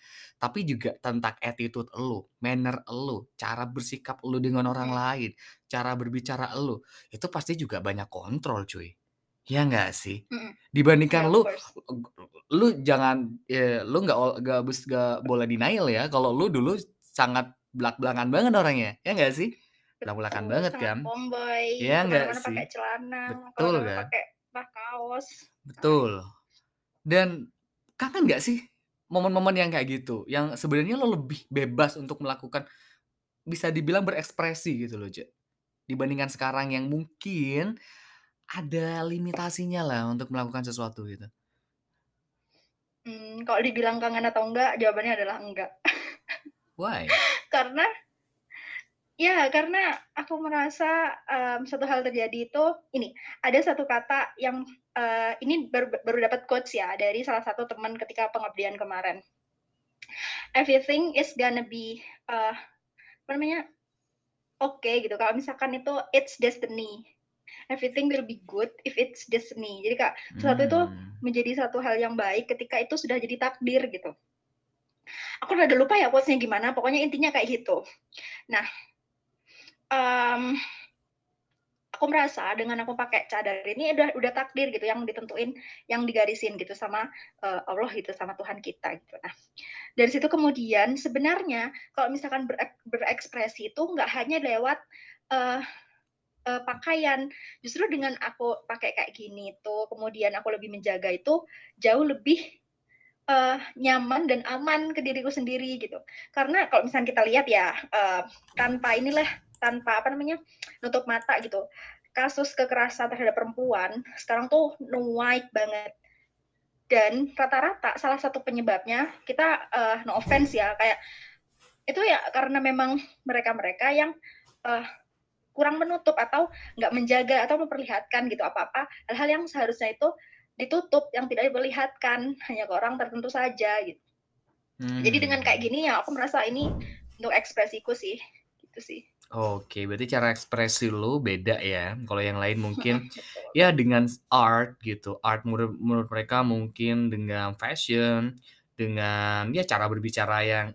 tapi juga tentang attitude elu, manner elu, cara bersikap elu dengan orang Mhm. lain, cara berbicara elu, itu pasti juga banyak kontrol cuy. Ya nggak sih? Mhm. Dibandingkan Iya, of lu, eg lu jangan, eee, lu nggak ol nggak bes nggak boleh denial ya kalau lu dulu sangat blak-blakan banget orangnya, ya nggak sih? Blak-blakan Betul, banget kan? tomboy, Ya nggak sih? pakai celana, Betul kan? pakai kaos. Betul. Dan kangen nggak sih momen-momen yang kayak gitu, yang sebenarnya lo lebih bebas untuk melakukan bisa dibilang berekspresi gitu loh, Ja, dibandingkan sekarang yang mungkin ada limitasinya lah untuk melakukan sesuatu gitu? Mmm, kalau dibilang kangen atau enggak, jawabannya adalah enggak. Why? Karena ya karena aku merasa, mmm, suatu hal terjadi itu ini, ada satu kata yang, eee, ini baru baru dapat quotes ya dari salah satu teman ketika pengabdian kemarin. "Everything is gonna be," eee, apa namanya, oke gitu, kalau misalkan itu it's destiny. Everything will be good if it's destiny. Jadi Kak, sesuatu itu Mmm. menjadi satu hal yang baik ketika itu sudah jadi takdir gitu. Aku rada lupa ya quotes-nya gimana, pokoknya intinya kayak gitu. Nah, mmm, aku merasa dengan aku pakai cadar ini udah udah takdir gitu yang ditentuin, yang digarisin gitu sama, eee, Allah gitu, sama Tuhan kita gitu. Nah, dari situ kemudian sebenarnya kalau misalkan berek berekspresi itu nggak hanya lewat, eee eee, pakaian, justru dengan aku pakai kayak gini tuh, kemudian aku lebih menjaga itu, jauh lebih, eee, nyaman dan aman ke diriku sendiri gitu. Karena kalau misalnya kita lihat ya, eee, tanpa inilah, tanpa apa namanya, nutup mata gitu, kasus kekerasan terhadap perempuan sekarang tuh naik banget. Dan rata-rata salah satu penyebabnya kita, eee, no offense ya, kayak itu ya karena memang mereka-mereka yang, eee, kurang menutup atau nggak menjaga atau memperlihatkan gitu apa-apa, hal-hal yang seharusnya itu ditutup, yang tidak diperlihatkan, hanya ke orang tertentu saja gitu. Jadi dengan kayak gini ya aku merasa ini untuk ekspresiku sih, gitu sih. Oke, berarti cara ekspresi lu beda ya, kalau yang lain mungkin ya dengan art gitu, art menurut menurut mereka mungkin dengan fashion, dengan ya cara berbicara yang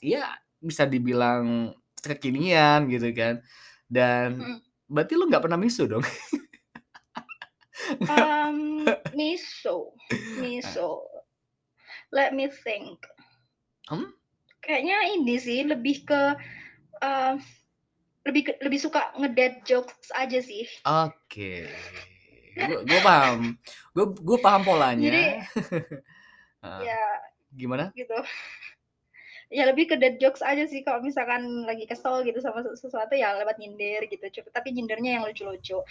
ya bisa dibilang kekinian gitu kan, dan Mhm. berarti lu nggak pernah misu dong? Um, miso, miso. Let me think. Hmm? Kayaknya ini sih lebih ke eee, lebih lebih suka nge-dad jokes aja sih. Oke. Gue gue paham. Gue gue paham Jadi polanya. Heeh. ya Gimana? gitu. Ya lebih ke dad jokes aja sih kalau misalkan lagi kesel gitu sama se sesuatu ya lewat nyindir gitu, tapi nyindirnya yang lucu-lucu.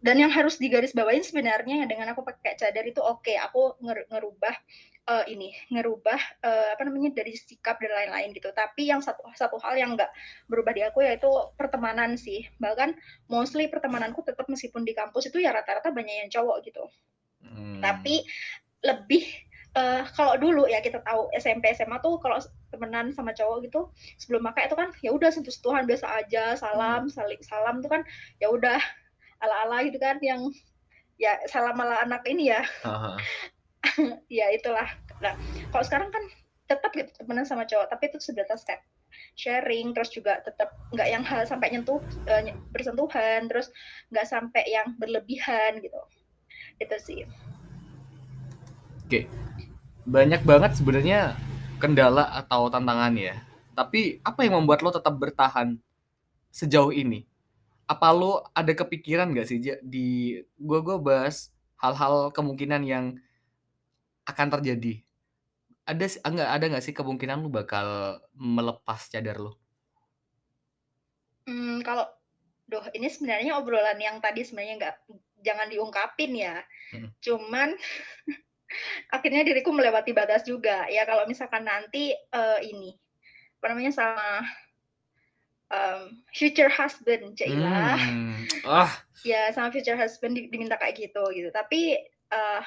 Dan yang harus digarisbawahin sebenarnya ya dengan aku pakai cadar itu oke, aku nger ngerubah, eee, ini, ngerubah, eee, apa namanya, dari sikap dan lain-lain gitu. Tapi yang satu satu hal yang nggak berubah di aku yaitu pertemanan sih. Bahkan mostly pertemananku tetap meskipun di kampus itu ya rata-rata banyak yang cowok gitu. Tapi Mmm. lebih, eee, kalau dulu ya kita tahu SMP, SMA tuh kalau temenan sama cowok gitu, sebelum makai itu kan ya udah sentuh-sentuhan biasa aja, Hmm. salam, saling salam tuh kan ya udah ala-ala gitu kan yang ya salam ala anak ini ya. Ya itulah. Nah, kalau sekarang kan tetap gitu temenan sama cowok, tapi itu sebatas kayak sharing, terus juga tetap nggak yang hal sampai nyentuh, nye bersentuhan, terus nggak sampai yang berlebihan gitu. Itu sih. Oke. Banyak banget sebenarnya kendala atau tantangan ya. Tapi apa yang membuat lo tetap bertahan sejauh ini? Apa lo ada kepikiran nggak sih di gue gue bahas hal-hal kemungkinan yang akan terjadi. Ada enggak ada nggak sih kemungkinan lo bakal melepas cadar lo? Mmm, kalau duh ini sebenarnya obrolan yang tadi sebenarnya nggak jangan diungkapin ya. Mhm. Cuman akhirnya diriku melewati batas juga. Ya kalau misalkan nanti, eee, ini, apa namanya, sama, mmm, future husband, cailah. Mmm, ah. Ya sama future husband di diminta kayak gitu, gitu. Tapi, eee,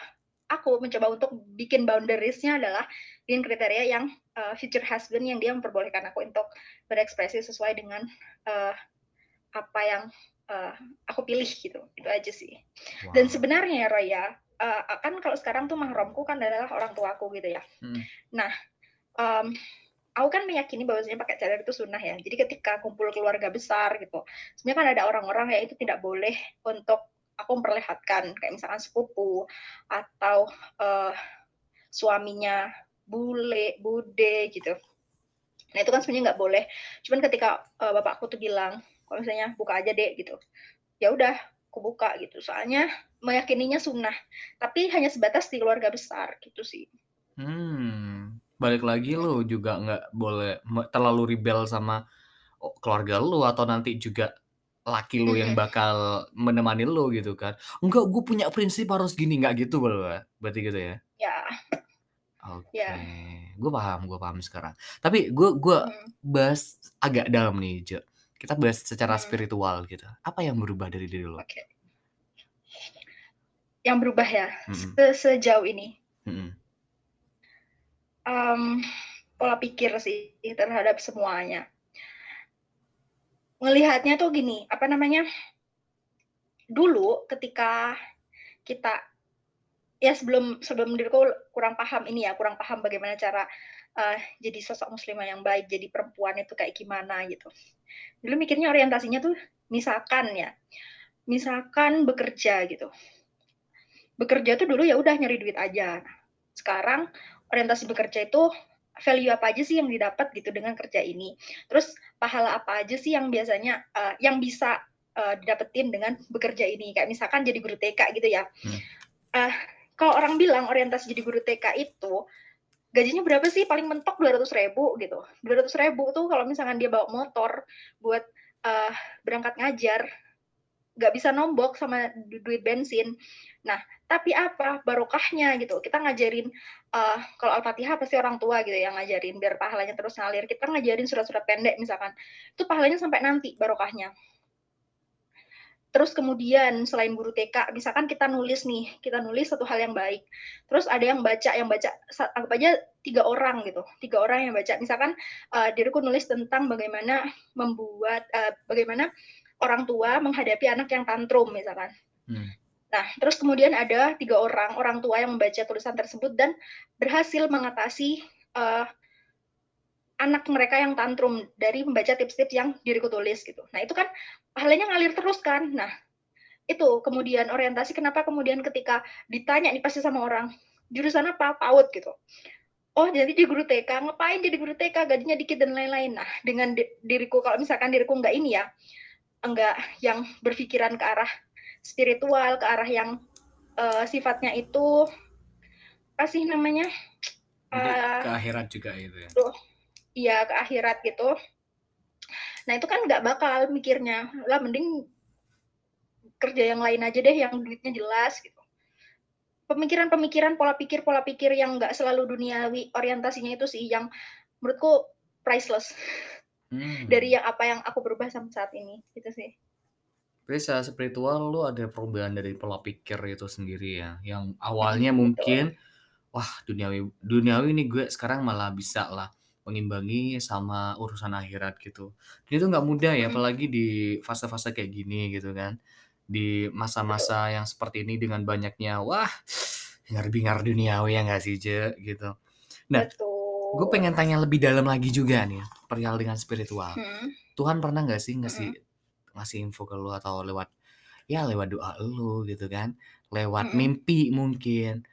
aku mencoba untuk bikin boundaries-nya adalah bikin kriteria yang, eee, future husband yang dia memperbolehkan aku untuk berekspresi sesuai dengan, eee, apa yang, eee, aku pilih gitu, itu aja sih. Dan Wow. sebenarnya ya, Roy, ya, eee, kan kalau sekarang tuh mahramku kan adalah orang tuaku gitu ya. Mhm. Nah, mmm, aku kan meyakini bahwasanya pakai cadar itu sunnah ya. Jadi ketika kumpul keluarga besar gitu, sebenarnya kan ada orang-orang yang itu tidak boleh untuk aku memperlihatkan, kayak misalkan sepupu atau, eee, suaminya bule, bude gitu. Nah itu kan sebenarnya nggak boleh. Cuman ketika, eee, bapakku tuh bilang, kalau misalnya, "Buka aja Dek," gitu. Ya udah, aku buka gitu. Soalnya meyakininya sunnah, tapi hanya sebatas di keluarga besar, gitu sih. Mmm, balik lagi lo juga nggak boleh terlalu rebel sama o keluarga lo atau nanti juga laki lo yang bakal menemani lo gitu kan. "Enggak, gue punya prinsip harus gini," nggak gitu be berarti gitu ya? Ya. Oke, Ya. gue paham gue paham sekarang. Tapi gue gue Mhm. bahas agak dalam nih, Ja. Kita bahas secara Mhm. spiritual gitu. Apa yang berubah dari diri lo? Oke. Yang berubah ya, se sejauh ini? Mhm. Mmm, pola pikir sih terhadap semuanya. Ngelihatnya tuh gini, apa namanya, dulu ketika kita ya sebelum sebelum diriku kurang paham ini ya, kurang paham bagaimana cara, eee, jadi sosok muslimah yang baik, jadi perempuan itu kayak gimana gitu. Dulu mikirnya orientasinya tuh misalkan ya, misalkan bekerja gitu. Bekerja tuh dulu ya udah nyari duit aja. Sekarang orientasi bekerja itu value apa aja sih yang didapat gitu dengan kerja ini. Terus pahala apa aja sih yang biasanya, eee, yang bisa, eee, didapetin dengan bekerja ini. Kayak misalkan jadi guru TK gitu ya. Hmm. Eh, kalau orang bilang orientasi jadi guru TK itu, gajinya berapa sih? Paling mentok 200.000 gitu. 200.000 tuh kalau misalkan dia bawa motor buat, eee, berangkat ngajar, nggak bisa nombok sama du duit bensin. Nah, tapi apa, barokahnya gitu. Kita ngajarin, eee, kalau Al-Fatihah pasti orang tua gitu yang ngajarin biar pahalanya terus ngalir. Kita ngajarin surat-surat pendek misalkan, itu pahalanya sampai nanti barokahnya. Terus kemudian selain guru TK, misalkan kita nulis nih, kita nulis satu hal yang baik, terus ada yang baca yang baca anggap aja 3 orang gitu, 3 orang yang baca. Misalkan, eee, diriku nulis tentang bagaimana membuat eee, bagaimana orang tua menghadapi anak yang tantrum misalkan. Hmm. Nah, terus kemudian ada 3 orang, orang tua yang membaca tulisan tersebut dan berhasil mengatasi, eee, anak mereka yang tantrum dari membaca tips-tips yang diriku tulis gitu. Nah, itu kan pahalanya ngalir terus kan. Nah, itu kemudian orientasi kenapa kemudian ketika ditanya nih pasti sama orang jurusan apa? PAUD gitu. Oh jadi di guru TK ngapain jadi guru TK gajinya dikit dan lain-lain. Nah dengan di, diriku kalau misalkan diriku nggak ini ya enggak yang berpikiran ke arah spiritual ke arah yang uh, sifatnya itu apa sih namanya uh, ke akhirat juga itu ya? iya ke akhirat gitu. Nah itu kan nggak bakal mikirnya lah mending kerja yang lain aja deh yang duitnya jelas gitu. Pemikiran-pemikiran pola pikir pola pikir yang nggak selalu duniawi orientasinya itu sih yang menurutku priceless. Hmm. dari yang apa yang aku berubah sampai saat ini gitu sih Jadi secara spiritual lu ada perubahan dari pola pikir itu sendiri ya yang awalnya hmm, mungkin betul. wah duniawi duniawi ini gue sekarang malah bisa lah mengimbangi sama urusan akhirat gitu. Jadi itu nggak mudah ya, hmm. apalagi di fase-fase kayak gini gitu kan di masa-masa yang seperti ini dengan banyaknya wah hingar-bingar duniawi ya nggak sih Je gitu. Nah, gue pengen tanya lebih dalam lagi juga nih perihal dengan spiritual. Hmm. Tuhan pernah nggak sih ngasih hmm. Ngasih info ke lu atau lewat ya lewat doa lu gitu kan, lewat hmm. mimpi mungkin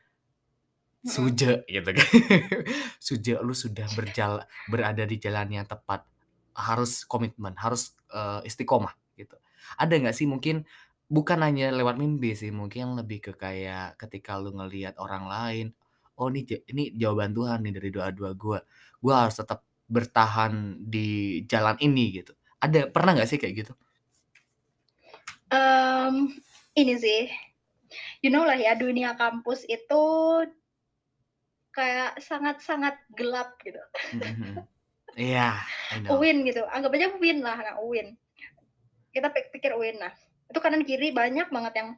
suje gitu kan. suje lu sudah berjalan berada di jalan yang tepat. Harus komitmen, harus uh, istiqomah gitu. Ada nggak sih mungkin Bukan hanya lewat mimpi sih, mungkin lebih ke kayak ketika lu ngelihat orang lain, "Oh ini ini jawaban Tuhan nih dari doa-doa gue gue harus tetap bertahan di jalan ini," gitu. Ada pernah nggak sih kayak gitu? Um, ini sih, you know lah ya dunia kampus itu kayak sangat-sangat gelap gitu. Mhm. Iya, UIN gitu, anggap aja UIN lah, nah UIN. Kita pikir UIN, nah itu kanan kiri banyak banget yang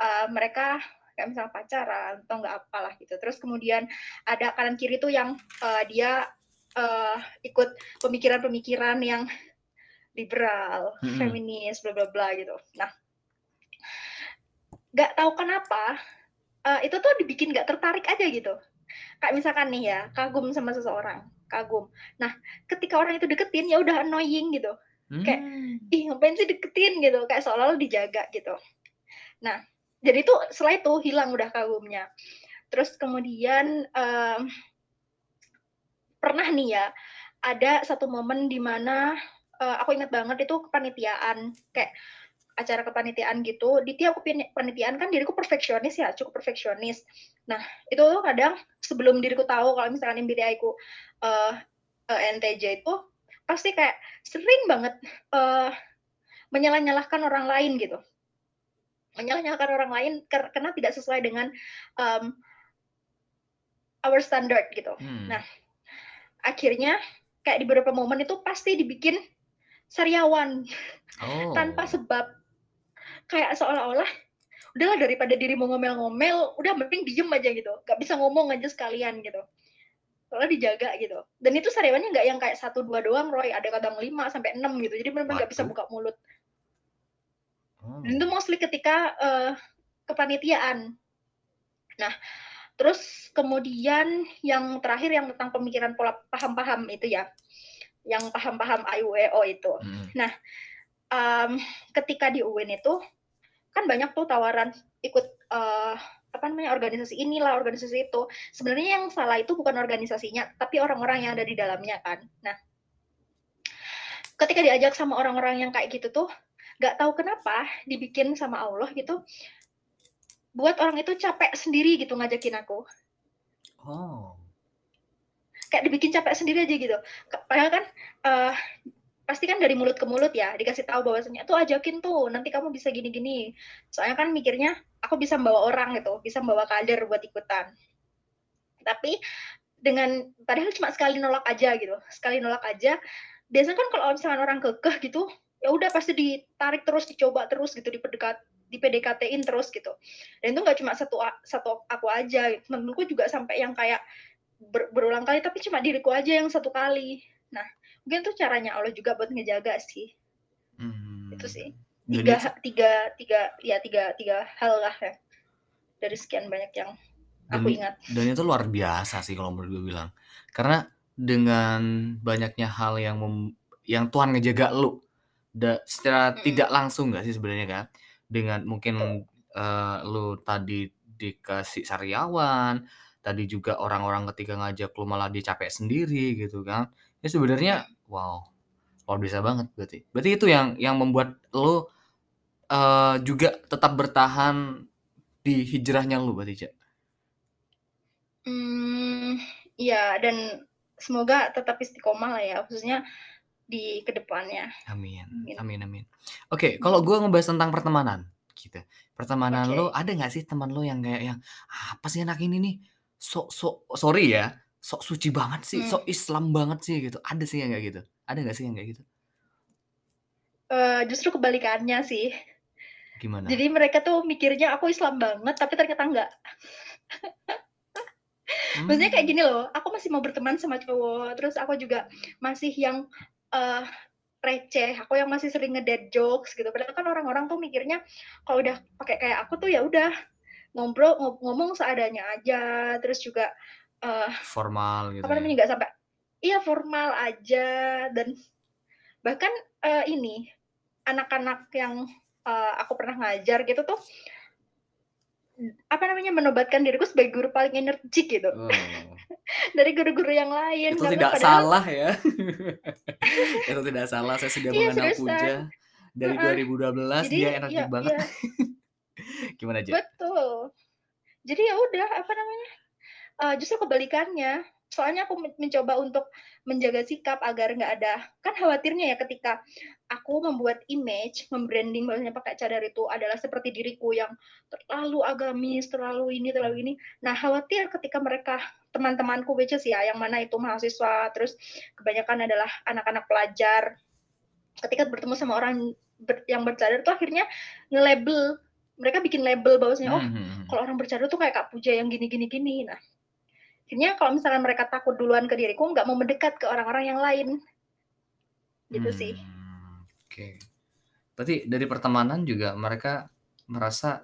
uh, mereka kayak misalnya pacaran atau nggak apalah gitu terus kemudian ada kanan kiri tuh yang uh, dia uh, ikut pemikiran-pemikiran yang liberal, hmm. feminis, bla bla bla gitu. Nah, nggak tahu kenapa uh, itu tuh dibikin nggak tertarik aja gitu. Kayak misalkan nih ya kagum sama seseorang, kagum. Nah, ketika orang itu deketin ya udah annoying gitu. Hmm. Kayak ih ngapain sih deketin gitu, kayak seolah-olah dijaga gitu. Nah, jadi itu setelah itu hilang udah kagumnya. Terus kemudian um, pernah nih ya ada satu momen di mana uh, aku ingat banget itu kepanitiaan kayak acara kepanitiaan gitu. Di tiap kepanitiaan kan diriku perfeksionis ya, cukup perfeksionis. Nah, itu tuh kadang sebelum diriku tahu kalau misalkan MBTI ku uh, uh, NTJ itu pasti kayak sering banget uh, menyalah-nyalahkan orang lain gitu menyalah-nyalahkan orang lain karena tidak sesuai dengan um, our standard gitu hmm. nah akhirnya kayak di beberapa momen itu pasti dibikin sariawan. Oh. tanpa sebab. Kayak seolah-olah udahlah daripada dirimu ngomel-ngomel udah mending diem aja gitu. Gak bisa ngomong aja sekalian gitu. Soalnya dijaga gitu. Dan itu sariawannya nggak yang kayak satu dua doang Roy. Ada kadang lima sampai enam gitu. Jadi benar-benar nggak bisa buka mulut. Oh. dan itu mostly ketika uh, kepanitiaan. Nah terus kemudian yang terakhir yang tentang pemikiran pola paham-paham itu ya yang paham-paham IUEO itu. Hmm. nah um, ketika di UIN itu kan banyak tuh tawaran ikut uh, apa namanya organisasi inilah organisasi itu. Sebenarnya yang salah itu bukan organisasinya tapi orang-orang yang ada di dalamnya kan. Nah ketika diajak sama orang-orang yang kayak gitu tuh nggak tahu kenapa dibikin sama Allah gitu buat orang itu capek sendiri gitu ngajakin aku. Oh kayak dibikin capek sendiri aja gitu. Padahal kan uh, pasti kan dari mulut ke mulut ya dikasih tahu bahwasanya tuh ajakin tuh nanti kamu bisa gini-gini. Soalnya kan mikirnya aku bisa membawa orang gitu bisa membawa kader buat ikutan. Tapi dengan padahal cuma sekali nolak aja gitu sekali nolak aja biasanya kan kalau misalnya orang kekeh gitu ya udah pasti ditarik terus dicoba terus gitu di PDKT di PDKT-in terus gitu. Dan itu nggak cuma satu satu aku aja menurutku juga sampai yang kayak ber, berulang kali tapi cuma diriku aja yang satu kali. Nah mungkin tuh caranya Allah juga buat ngejaga sih. Hmm. itu sih. Tiga Jadi, tiga tiga ya tiga tiga hal lah ya. Dari sekian banyak yang aku dan, ingat. dan itu luar biasa sih kalau menurut gue bilang. Karena dengan banyaknya hal yang mem, yang Tuhan ngejaga lu da, secara hmm. tidak langsung gak sih sebenarnya kan? Dengan mungkin, eee, lu tadi dikasih sariawan, tadi juga orang-orang ketika ngajak lu malah dia capek sendiri gitu kan. Ya sebenarnya Mhm. wow, luar biasa banget berarti. Berarti itu yang yang membuat lu, eee, juga tetap bertahan di hijrahnya lu berarti, Cak? Mmm, iya dan semoga tetap istiqomah lah ya, khususnya di ke depannya. Amin, Amin. amin amin. Oke, kalau Mhm. gua ngebahas tentang pertemanan gitu, pertemanan lu Oke. ada nggak sih teman lu yang kayak yang, "Apa sih anak ini nih, sok sok" sorry ya, "sok suci banget sih, Mmm. sok Islam banget sih," gitu. Ada sih yang kayak gitu? Ada nggak sih yang kayak gitu? Eee, justru kebalikannya sih. Gimana? Jadi mereka tuh mikirnya aku Islam banget, tapi ternyata enggak. Maksudnya kayak gini loh, aku masih mau berteman sama cowok, terus aku juga masih yang, eee, receh, aku yang masih sering nge-dad jokes gitu. Padahal kan orang-orang tuh mikirnya kalau udah pakai kayak aku tuh ya udah ngobrol ngo ngomong seadanya aja, terus juga, eee, Formal gitu apa ya? namanya, nggak sampai iya formal aja dan bahkan, eee, ini, anak-anak yang, eee, aku pernah ngajar gitu tuh apa namanya, menobatkan diriku sebagai guru paling energik gitu. Oh. Dari guru-guru yang lain, Itu tidak padahal salah ya. Itu tidak salah, saya sudah Iya mengenal seriusan, Puja dari heeh. 2012, Jadi dia ya energik banget. iya. Gimana, Ja? Betul. Jadi ya udah, apa namanya, eee, justru kebalikannya. Soalnya aku men mencoba untuk menjaga sikap agar nggak ada kan khawatirnya ya ketika aku membuat image, mem-branding bahwasanya pakai cadar itu adalah seperti diriku yang terlalu agamis, terlalu ini, terlalu ini. Nah khawatir ketika mereka teman-temanku which is ya yang mana itu mahasiswa, terus kebanyakan adalah anak-anak pelajar, ketika bertemu sama orang yang bercadar tuh akhirnya nge-label, mereka bikin label bahwasanya, "Oh Mmm, mhm mhm. kalau orang bercadar tuh kayak Kak Puja yang gini gini gini." Nah, akhirnya kalau misalkan mereka takut duluan ke diriku, nggak mau mendekat ke orang-orang yang lain. Gitu sih. Mmm, oke. Berarti dari pertemanan juga mereka merasa,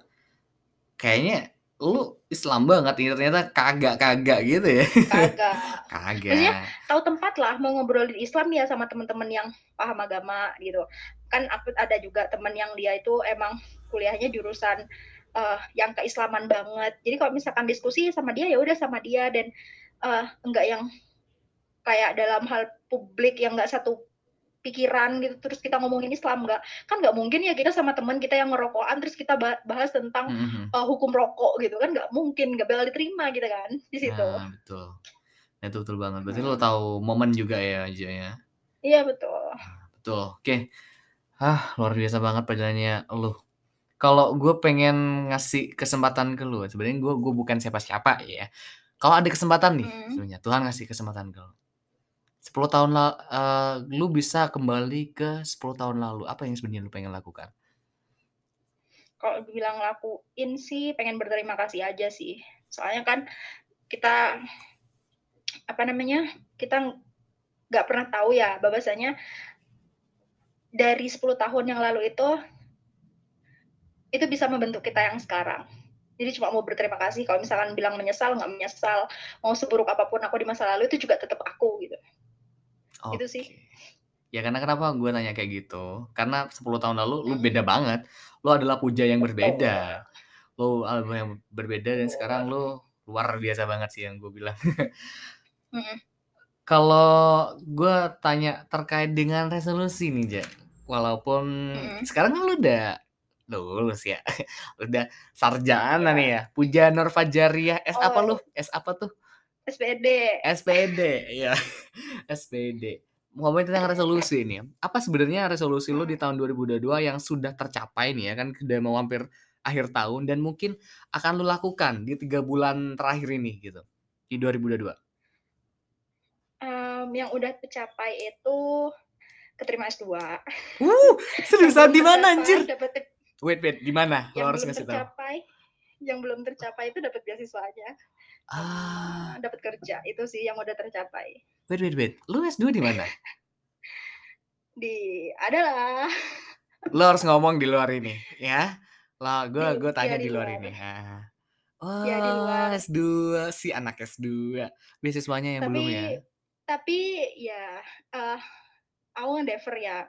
kayaknya lu Islam banget nih, ternyata kagak kagak gitu ya? Kagak. Maksudnya Kagak. tahu tempat lah mau ngobrolin Islam ya sama temen-temen yang paham agama gitu. Kan aku ada juga temen yang dia itu emang kuliahnya jurusan, eee, yang keislaman banget. Jadi kalau misalkan diskusi sama dia, ya udah sama dia dan, eee, enggak yang kayak dalam hal publik yang nggak satu pikiran gitu, terus kita ngomongin Islam, nggak. Kan nggak mungkin ya kita sama temen kita yang ngerokokan, terus kita ba bahas tentang, Mhm mhm. eee, hukum rokok gitu kan nggak mungkin, nggak bakal diterima kita kan di situ. Nah, betul. Nah itu betul banget, berarti lu Mhm. tahu momen juga ya, Ja, ya? Iya betul. Nah, betul. Oke. Ah, luar biasa banget perjalanannya lu. Kalau gue pengen ngasih kesempatan ke lu, sebenarnya gue gue bukan siapa-siapa ya. Kalau ada kesempatan nih, Mhm. sebenarnya Tuhan ngasih kesempatan ke lu. 10 tahun la eee, lu bisa kembali ke 10 tahun lalu, apa yang sebenarnya lu pengen lakukan? Kalau dibilang ngelakuin sih pengen berterima kasih aja sih. Soalnya kan kita apa namanya, kita nggak pernah tahu ya bahwasanya dari 10 tahun yang lalu itu itu bisa membentuk kita yang sekarang. Jadi cuma mau berterima kasih, kalau misalkan bilang menyesal, nggak menyesal, mau seburuk apa pun aku di masa lalu itu juga tetap aku gitu. Itu sih. Ya karena kenapa gue nanya kayak gitu, karena 10 tahun lalu lu beda banget. Lu adalah Puja yang berbeda. Lu adalah yang berbeda dan sekarang lu luar biasa banget sih yang gue bilang. Kalau gue tanya terkait dengan resolusi nih, Ja, walaupun sekarang kan lu udah lulus ya, udah sarjana nih Iya. ya, Puja Nurul Fajariah S apa lu? Oh. S apa tuh? SPD. SPD, iya, SPD. Ngomongin tentang resolusi nih, apa sebenarnya resolusi lu di tahun 2022 yang sudah tercapai nih ya, kan udah mau hampir akhir tahun dan mungkin akan lu lakukan di 3 bulan terakhir ini gitu, di 2022? Mmm, yang udah tercapai itu keterima S2. Uh, seriusan di mana anjir? ep Wait wait, di mana? Yang harus belum ngasih tahu. tercapai yang belum tercapai itu dapat beasiswanya, Ah. dapat kerja, itu sih yang udah tercapai. Wait wait wait, lu S2 di mana? Di adalah. Lu harus ngomong di luar ini ya. Lah Di gue gue iya tanya di di luar luar. ini, heeh. Iya di Oh, luar. S2, si anak S2. Beasiswanya yang belum Tapi ya? tapi ya, eee, aku endeavor ya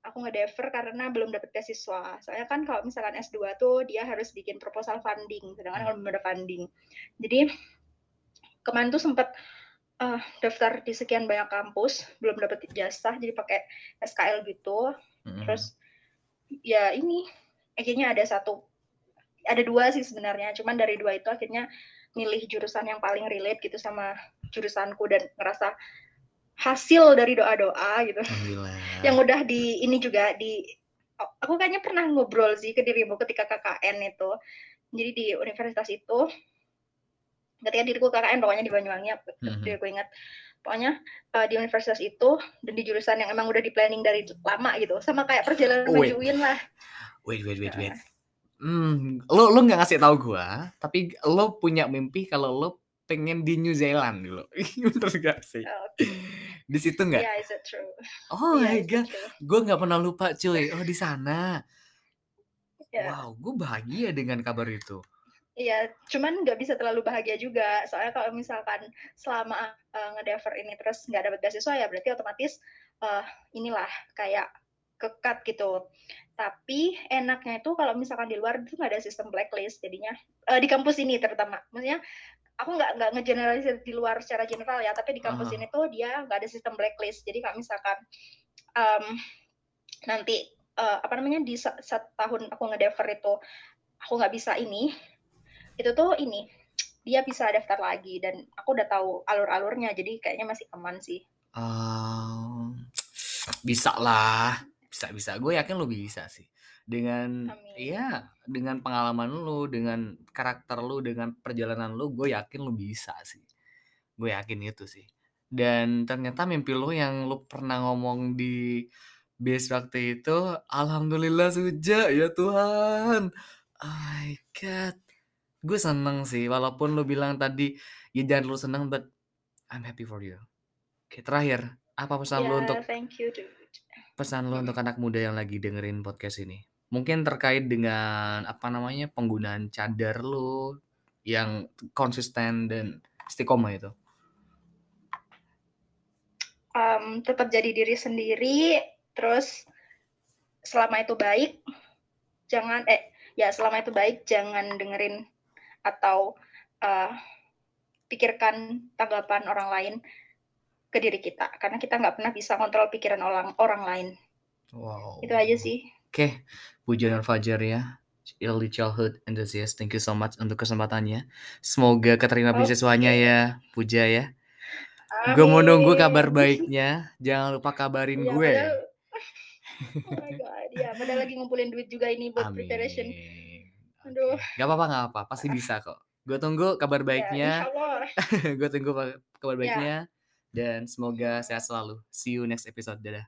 aku ngedefer karena belum dapet beasiswa. Soalnya kan kalau misalkan S2 tuh dia harus bikin proposal funding, sedangkan Hmm. kalau belum ada funding. Jadi kemarin tuh sempet uh, daftar di sekian banyak kampus, belum dapet ijazah, jadi pakai SKL gitu. Mm-mm. Terus ya ini akhirnya ada satu, ada dua sih sebenarnya. Cuman dari dua itu akhirnya milih jurusan yang paling relate gitu sama jurusanku dan ngerasa hasil dari doa-doa gitu Alhamdulillah. yang udah di ini juga di aku kayaknya pernah ngobrol sih ke dirimu ketika KKN itu jadi di universitas itu ketika diriku KKN pokoknya di Banyuwangi aku- Mhm. diriku ingat pokoknya eh, di universitas itu dan di jurusan yang emang udah di planning dari lama gitu sama kayak perjalanan Oh, wait. menuju UIN lah Wait, wait, wait, wait. Nah. Hmm, lo lo nggak ngasih tahu gua, tapi lo punya mimpi kalau lo pengen di New Zealand dulu. Bener gak sih? Oh, Di situ nggak? yeah is it true Oh yeah my god, gue nggak pernah lupa cuy. Oh di sana. ya Wow, gue bahagia dengan kabar itu. Iya, cuman nggak bisa terlalu bahagia juga. Soalnya kalau misalkan selama uh, ngedefer ini terus nggak dapat beasiswa ya berarti otomatis uh, inilah kayak kekat gitu. Tapi enaknya itu kalau misalkan di luar itu nggak ada sistem blacklist jadinya uh, di kampus ini terutama. Maksudnya aku nggak nggak ngegeneralisir di luar secara general ya, tapi di kampus Ah. ini tuh dia nggak ada sistem blacklist. Jadi kalau misalkan um, nanti uh, apa namanya di sa- satu tahun aku ngedefer itu aku nggak bisa ini itu tuh ini dia bisa daftar lagi dan aku udah tahu alur-alurnya jadi kayaknya masih aman sih Um, bisa lah, bisa bisa. Gue yakin lo bisa sih. Dengan Amin. ya dengan pengalaman lo, dengan karakter lo, dengan perjalanan lo, gue yakin lo bisa sih. Gue yakin itu sih. Dan ternyata mimpi lo yang lo pernah ngomong di base waktu itu, alhamdulillah suja ya Tuhan. Oh my god. Gue seneng sih, walaupun lo bilang tadi ya jangan lu seneng, but I'm happy for you. Oke, terakhir, apa pesan lo ya untuk thank you dude pesan Hmm. untuk anak muda yang lagi dengerin podcast ini? Mungkin terkait dengan apa namanya penggunaan cadar lo yang konsisten dan istiqomah itu. um, tetap jadi diri sendiri terus selama itu baik jangan eh ya selama itu baik jangan dengerin atau uh, pikirkan tanggapan orang lain ke diri kita karena kita nggak pernah bisa kontrol pikiran orang orang lain Wow. itu aja sih Oke, Puja dan Fajar ya. Early Childhood Enthusiast, thank you so much untuk kesempatannya. Semoga keterima Oke. beasiswanya ya, Puja ya. Gue mau nunggu kabar Amin. baiknya. Jangan lupa kabarin Ya, gue. padahal- oh my god ya padahal lagi ngumpulin duit juga ini buat Amin. preparation. Aduh. Gak apa-apa, gak apa. Pasti bisa kok. Gue tunggu kabar ya baiknya. Allah Gue tunggu kabar Ya. baiknya. Dan semoga sehat selalu. See you next episode. Dadah.